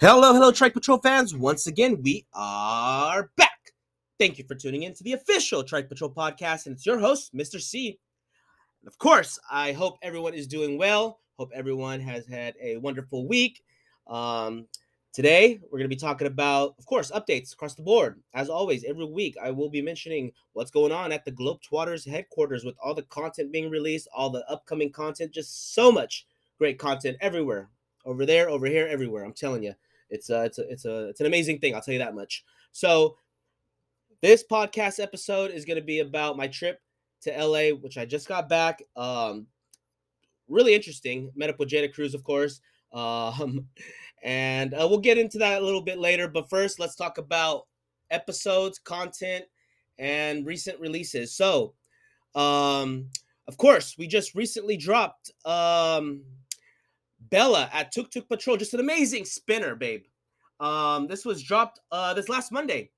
Hello, hello, Trike Patrol fans. Once again, we are back. Thank you for tuning in to the official Trike Patrol podcast, and it's your host, Mr. C. And of course, I hope everyone is doing well. Hope everyone has had a wonderful week. Um, today, we're going to be talking about, of course, updates across the board. As always, every week, I will be mentioning what's going on at the Globetrotters headquarters with all the content being released, all the upcoming content, just so much great content everywhere. Over there, over here, everywhere. I'm telling you. It's a, it's a, it's a, it's an amazing thing. I'll tell you that much. So, this podcast episode is going to be about my trip to LA, which I just got back. Um, really interesting. Met up with Jada Cruz, of course. Um, and uh, we'll get into that a little bit later. But first, let's talk about episodes, content, and recent releases. So, um, of course, we just recently dropped um, Bella at Tuk Tuk Patrol. Just an amazing spinner, babe. Um, this was dropped uh, this last Monday.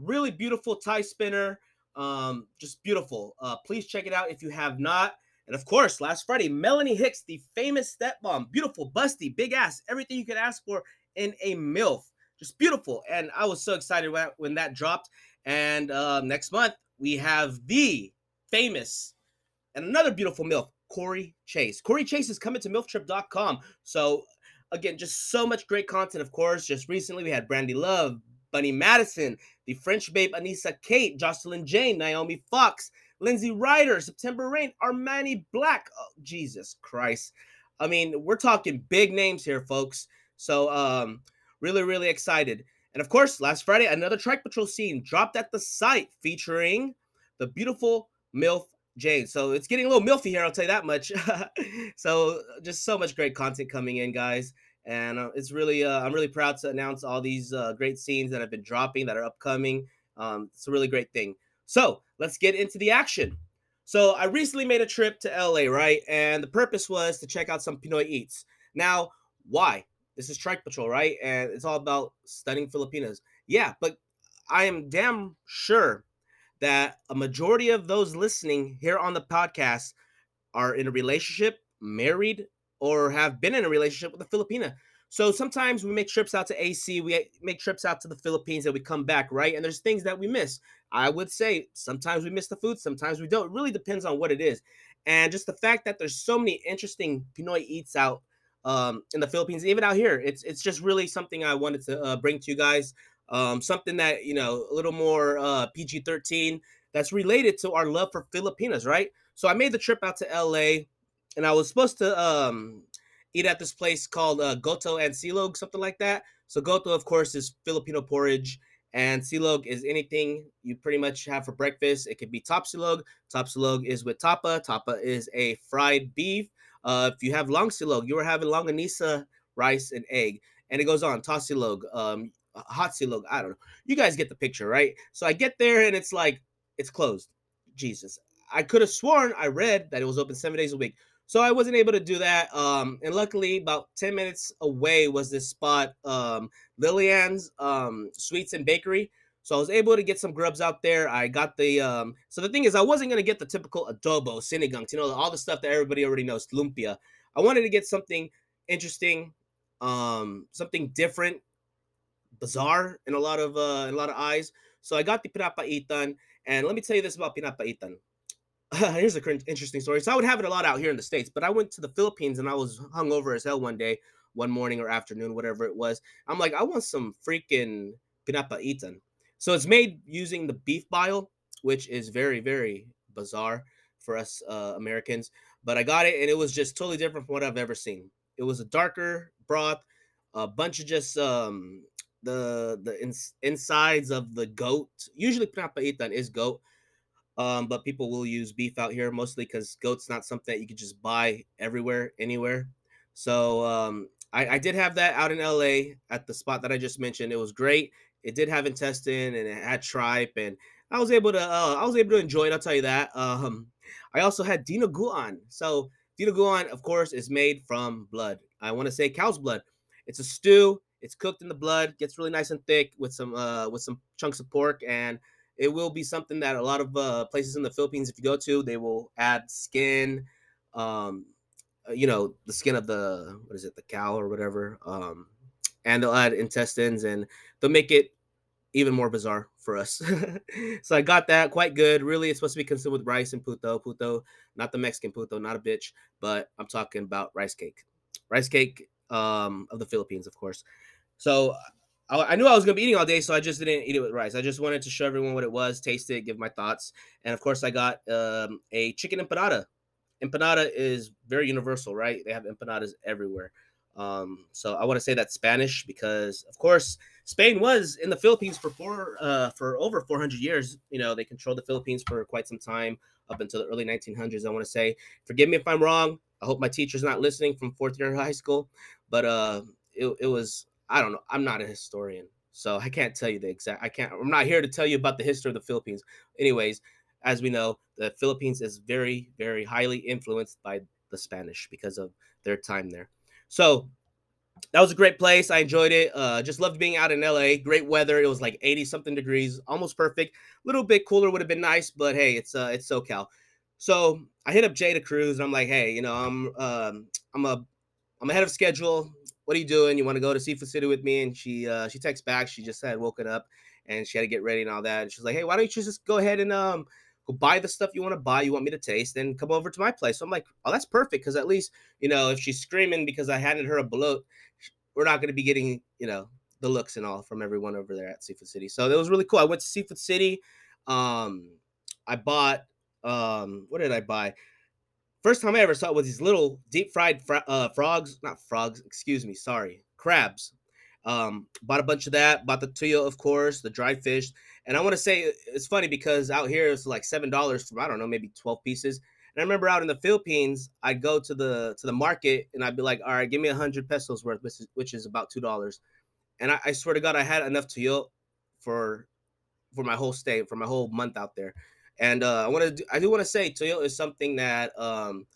Really beautiful Thai spinner. Um, just beautiful. Uh, please check it out if you have not. And of course, last Friday, Melanie Hicks, the famous stepmom, beautiful, busty, big ass, everything you could ask for in a MILF. Just beautiful. And I was so excited when, when that dropped. And uh, next month, we have the famous and another beautiful MILF, Corey Chase. Corey Chase is coming to MILFtrip.com. So, again, just so much great content, of course. Just recently, we had Brandy Love, Bunny Madison, the French babe Anissa Kate, Jocelyn Jane, Naomi Fox, Lindsay Ryder, September Rain, Armani Black. Oh, Jesus Christ. I mean, we're talking big names here, folks. So, um, really, really excited. And of course, last Friday, another Trike Patrol scene dropped at the site featuring the beautiful MILF Jane. So it's getting a little milfy here, I'll tell you that much. so just so much great content coming in, guys. And uh, it's really, uh, I'm really proud to announce all these uh, great scenes that have been dropping that are upcoming. Um, it's a really great thing. So let's get into the action. So I recently made a trip to LA, right? And the purpose was to check out some Pinoy Eats. Now, why? This is Trike Patrol, right? And it's all about stunning Filipinas. Yeah, but I am damn sure that a majority of those listening here on the podcast are in a relationship, married, or have been in a relationship with a Filipina. So sometimes we make trips out to AC, we make trips out to the Philippines, and we come back, right? And there's things that we miss. I would say sometimes we miss the food, sometimes we don't. It really depends on what it is. And just the fact that there's so many interesting Pinoy eats out um, in the Philippines, even out here, it's it's just really something I wanted to uh, bring to you guys um, something that you know a little more uh, PG-13 that's related to our love for Filipinas, right? So I made the trip out to LA, and I was supposed to um, eat at this place called uh, Goto and Silog, something like that. So Goto, of course, is Filipino porridge, and Silog is anything you pretty much have for breakfast. It could be tapsilog. Top silog is with tapa. Tapa is a fried beef. Uh, if you have long silog, you are having longanisa rice and egg, and it goes on. Tosilog, um, hot silog. I don't know. You guys get the picture, right? So I get there and it's like it's closed. Jesus. I could have sworn I read that it was open seven days a week. So I wasn't able to do that. Um, and luckily, about 10 minutes away was this spot, um, Lillian's um, Sweets and Bakery. So I was able to get some grubs out there. I got the um, so the thing is, I wasn't gonna get the typical adobo, sinigang, you know, all the stuff that everybody already knows, lumpia. I wanted to get something interesting, um, something different, bizarre in a lot of uh, in a lot of eyes. So I got the pinapaitan, and let me tell you this about pinapaitan. Here's a interesting story. So I would have it a lot out here in the states, but I went to the Philippines and I was hungover as hell one day, one morning or afternoon, whatever it was. I'm like, I want some freaking pinapaitan. So it's made using the beef bile, which is very very bizarre for us uh, Americans. But I got it, and it was just totally different from what I've ever seen. It was a darker broth, a bunch of just um, the the ins- insides of the goat. Usually pinapaitan is goat, um, but people will use beef out here mostly because goat's not something that you can just buy everywhere, anywhere. So um, I, I did have that out in LA at the spot that I just mentioned. It was great. It did have intestine and it had tripe, and I was able to uh, I was able to enjoy it. I'll tell you that. Um, I also had dinuguan. So dinuguan, of course, is made from blood. I want to say cow's blood. It's a stew it's cooked in the blood, gets really nice and thick with some uh, with some chunks of pork, and it will be something that a lot of uh, places in the Philippines, if you go to, they will add skin, um, uh, you know, the skin of the what is it, the cow or whatever. Um, and they'll add intestines and they'll make it even more bizarre for us. so I got that quite good. Really, it's supposed to be consumed with rice and puto. Puto, not the Mexican puto, not a bitch, but I'm talking about rice cake. Rice cake um, of the Philippines, of course. So I, knew I was gonna be eating all day, so I just didn't eat it with rice. I just wanted to show everyone what it was, taste it, give my thoughts, and of course I got um, a chicken empanada. Empanada is very universal, right? They have empanadas everywhere. Um, so I want to say that's Spanish because, of course, Spain was in the Philippines for four uh, for over 400 years. You know, they controlled the Philippines for quite some time up until the early 1900s. I want to say, forgive me if I'm wrong. I hope my teacher's not listening from fourth year high school, but uh, it, it was I don't know. I'm not a historian, so I can't tell you the exact. I can't. I'm not here to tell you about the history of the Philippines. Anyways, as we know, the Philippines is very, very highly influenced by the Spanish because of their time there. So that was a great place. I enjoyed it. Uh, just loved being out in LA. Great weather. It was like 80 something degrees, almost perfect. A little bit cooler would have been nice, but hey, it's uh it's SoCal. So I hit up Jada Cruz and I'm like, hey, you know, I'm um I'm a I'm ahead of schedule. What are you doing? You want to go to Seafood City with me? And she uh she texts back. She just had woken up and she had to get ready and all that. And she's like, hey, why don't you just go ahead and um go buy the stuff you want to buy, you want me to taste, and come over to my place. So I'm like, oh, that's perfect because at least you know if she's screaming because I handed her a balut, we're not going to be getting you know the looks and all from everyone over there at Seafood City. So that was really cool. I went to Seafood City. Um, I bought um, what did I buy? First time I ever saw it was these little deep fried fr- uh, frogs, not frogs, excuse me, sorry, crabs. Um, bought a bunch of that. Bought the tuyo, of course, the dried fish. And I want to say it's funny because out here it's like seven dollars for I don't know maybe twelve pieces. And I remember out in the Philippines, I'd go to the to the market and I'd be like, all right, give me a hundred pesos worth, which is, which is about two dollars. And I, I, swear to God, I had enough tuyo for for my whole stay, for my whole month out there. And uh, I want to, I do want to say, tuyo is something that um,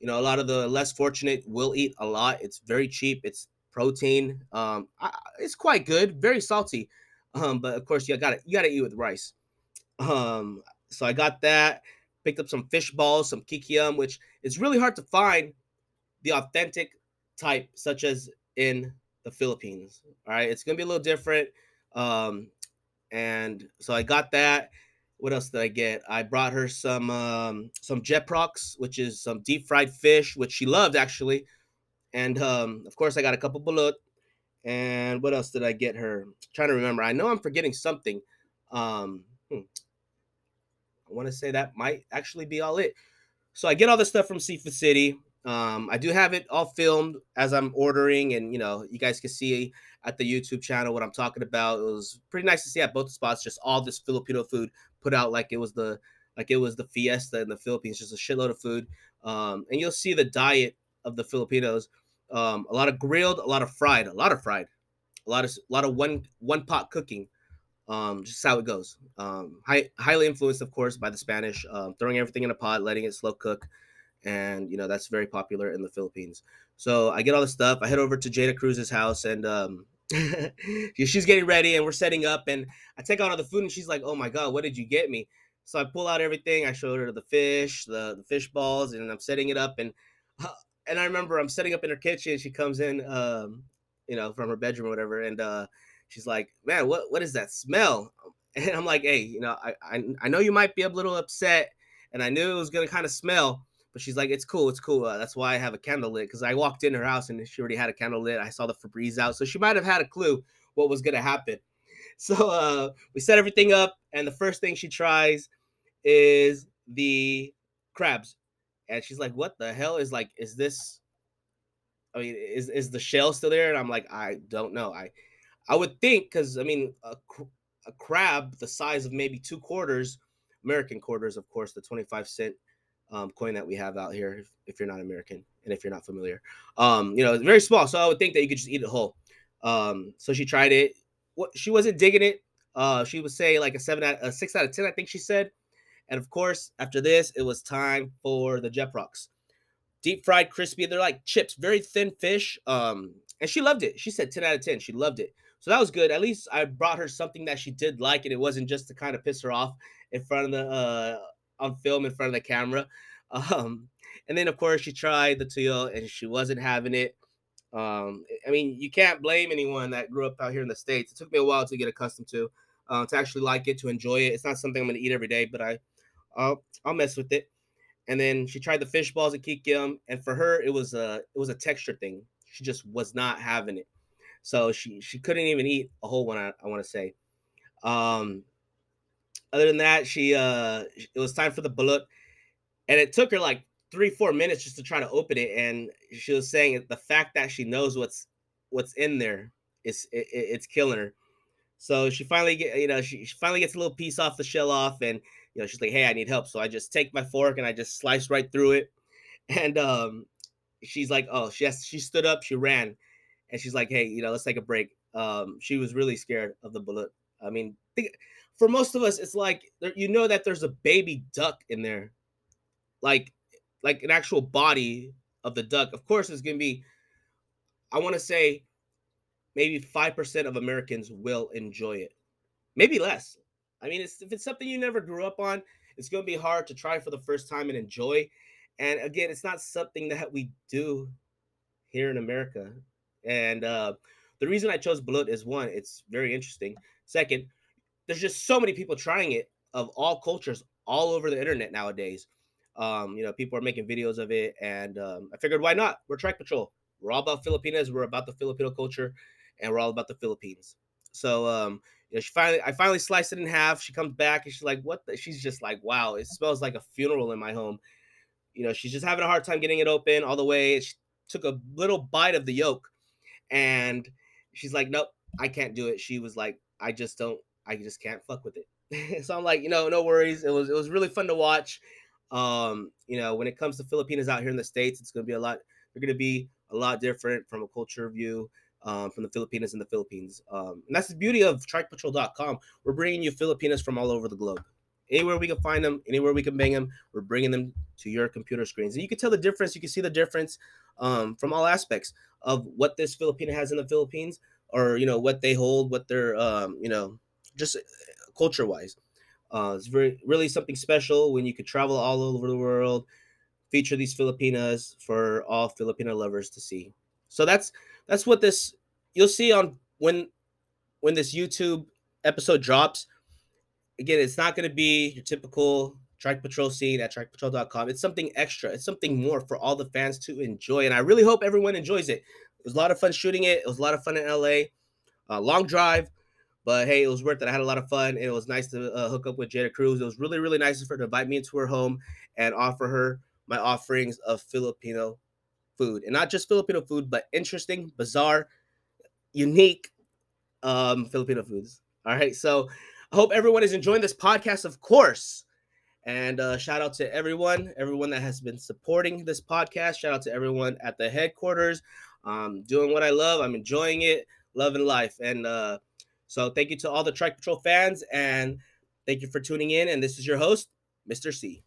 you know a lot of the less fortunate will eat a lot. It's very cheap. It's protein. Um, I, it's quite good, very salty. Um, but of course you got to you got to eat with rice. Um, so I got that. Picked up some fish balls, some kikiam, which is really hard to find the authentic type, such as in the Philippines. All right, it's gonna be a little different. Um, and so I got that. What else did I get? I brought her some um, some jeprox, which is some deep fried fish, which she loved actually. And um, of course, I got a couple balut. And what else did I get her? I'm trying to remember. I know I'm forgetting something. Um, hmm. I want to say that might actually be all it. So I get all this stuff from Seafood City. Um, I do have it all filmed as I'm ordering, and you know, you guys can see at the YouTube channel what I'm talking about. It was pretty nice to see at both spots just all this Filipino food put out like it was the like it was the fiesta in the Philippines, just a shitload of food. Um, and you'll see the diet of the Filipinos um, a lot of grilled, a lot of fried, a lot of fried, a lot of a lot of one one pot cooking. Um, just how it goes. Um, high, highly influenced, of course, by the Spanish. Um, throwing everything in a pot, letting it slow cook, and you know that's very popular in the Philippines. So I get all the stuff. I head over to Jada Cruz's house, and um, she's getting ready, and we're setting up. And I take out all the food, and she's like, "Oh my god, what did you get me?" So I pull out everything. I show her the fish, the the fish balls, and I'm setting it up. And and I remember I'm setting up in her kitchen. She comes in, um, you know, from her bedroom or whatever, and uh, she's like, "Man, what what is that smell?" And I'm like, "Hey, you know, I, I I know you might be a little upset, and I knew it was gonna kind of smell." But she's like, "It's cool, it's cool. Uh, that's why I have a candle lit because I walked in her house and she already had a candle lit. I saw the Febreze out, so she might have had a clue what was gonna happen." So uh, we set everything up, and the first thing she tries is the crabs and she's like, "What the hell is like? Is this? I mean, is is the shell still there?" And I'm like, "I don't know. I, I would think because I mean, a, a crab the size of maybe two quarters, American quarters, of course, the 25 cent um, coin that we have out here. If, if, you're not American and if you're not familiar, um, you know, it's very small. So I would think that you could just eat it whole. Um, so she tried it. What she wasn't digging it. Uh, she would say like a seven out, a six out of ten, I think she said. And of course, after this, it was time for the Jeprox. Deep fried, crispy. They're like chips, very thin fish. Um, and she loved it. She said 10 out of 10. She loved it. So that was good. At least I brought her something that she did like, and it wasn't just to kind of piss her off in front of the uh on film in front of the camera. Um, and then of course she tried the tuyo and she wasn't having it. Um, I mean, you can't blame anyone that grew up out here in the states. It took me a while to get accustomed to, uh, to actually like it, to enjoy it. It's not something I'm gonna eat every day, but I, I'll, I'll mess with it. And then she tried the fish balls at Kikiam, and for her, it was a it was a texture thing. She just was not having it, so she she couldn't even eat a whole one. I, I want to say. Um, other than that, she uh, it was time for the balut, and it took her like three four minutes just to try to open it and she was saying the fact that she knows what's what's in there is it, it's killing her. So she finally get you know she, she finally gets a little piece off the shell off and you know she's like hey i need help. So i just take my fork and i just slice right through it and um she's like oh she has, she stood up she ran and she's like hey you know let's take a break. Um she was really scared of the balut. i mean think, for most of us it's like you know that there's a baby duck in there like like an actual body of the duck, of course, it's to be, I want to say, maybe 5% of Americans will enjoy it. Maybe less. I mean, it's, if it's something you never grew up on, it's to be hard to try for the first time and enjoy. And again, it's not something that we do here in America. And uh, the reason I chose balut is one, it's very interesting. Second, there's just so many people trying it of all cultures all over the internet nowadays. Um, you know, people are making videos of it, and um, I figured why not? We're Trike Patrol. We're all about Filipinas. We're about the Filipino culture, and we're all about the Philippines. So, um, you know, she finally, I finally sliced it in half. She comes back and she's like, "What?" The? She's just like, "Wow, it smells like a funeral in my home." You know, she's just having a hard time getting it open all the way. She took a little bite of the yolk, and she's like, "Nope, I can't do it." She was like, "I just don't. I just can't fuck with it." so I'm like, you know, no worries. It was it was really fun to watch. Um, you know, when it comes to Filipinos out here in the States, it's going to be a lot, they're going to be a lot different from a culture view um, from the Filipinos in the Philippines. Um, and that's the beauty of trikepatrol.com. We're bringing you Filipinos from all over the globe. Anywhere we can find them, anywhere we can bang them, we're bringing them to your computer screens. And you can tell the difference. You can see the difference um, from all aspects of what this Filipino has in the Philippines or, you know, what they hold, what they're, um, you know, just culture wise. Uh, it's very really something special when you could travel all over the world, feature these Filipinas for all Filipino lovers to see. So that's that's what this you'll see on when when this YouTube episode drops. Again, it's not going to be your typical Trike Patrol scene at trikepatrol.com. It's something extra. It's something more for all the fans to enjoy, and I really hope everyone enjoys it. It was a lot of fun shooting it. It was a lot of fun in LA. Uh, long drive. But hey, it was worth it. I had a lot of fun. It was nice to uh, hook up with Jada Cruz. It was really, really nice of her to invite me into her home and offer her my offerings of Filipino food. And not just Filipino food, but interesting, bizarre, unique um, Filipino foods. All right. So I hope everyone is enjoying this podcast, of course. And uh, shout out to everyone, everyone that has been supporting this podcast. Shout out to everyone at the headquarters. Um, doing what I love. I'm enjoying it, loving life. And uh, so thank you to all the Trike Patrol fans, and thank you for tuning in. And this is your host, Mr. C.